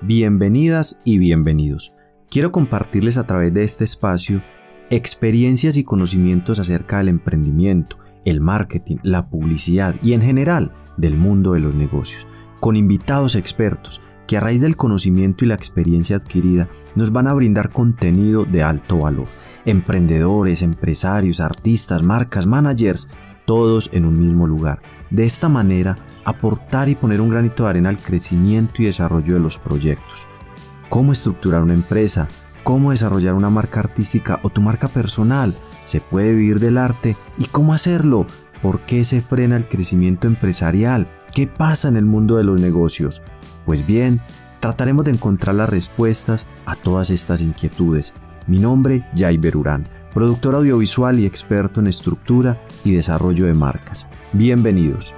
Bienvenidas y bienvenidos. Quiero compartirles a través de este espacio experiencias y conocimientos acerca del emprendimiento, el marketing, la publicidad y en general del mundo de los negocios, con invitados expertos que a raíz del conocimiento y la experiencia adquirida nos van a brindar contenido de alto valor. Emprendedores, empresarios, artistas, marcas, managers, todos en un mismo lugar. De esta manera, aportar y poner un granito de arena al crecimiento y desarrollo de los proyectos. Cómo estructurar una empresa, cómo desarrollar una marca artística o tu marca personal, se puede vivir del arte y cómo hacerlo, por qué se frena el crecimiento empresarial, qué pasa en el mundo de los negocios. Pues bien, trataremos de encontrar las respuestas a todas estas inquietudes. Mi nombre, Jaiber Urán, productor audiovisual y experto en estructura y desarrollo de marcas. Bienvenidos.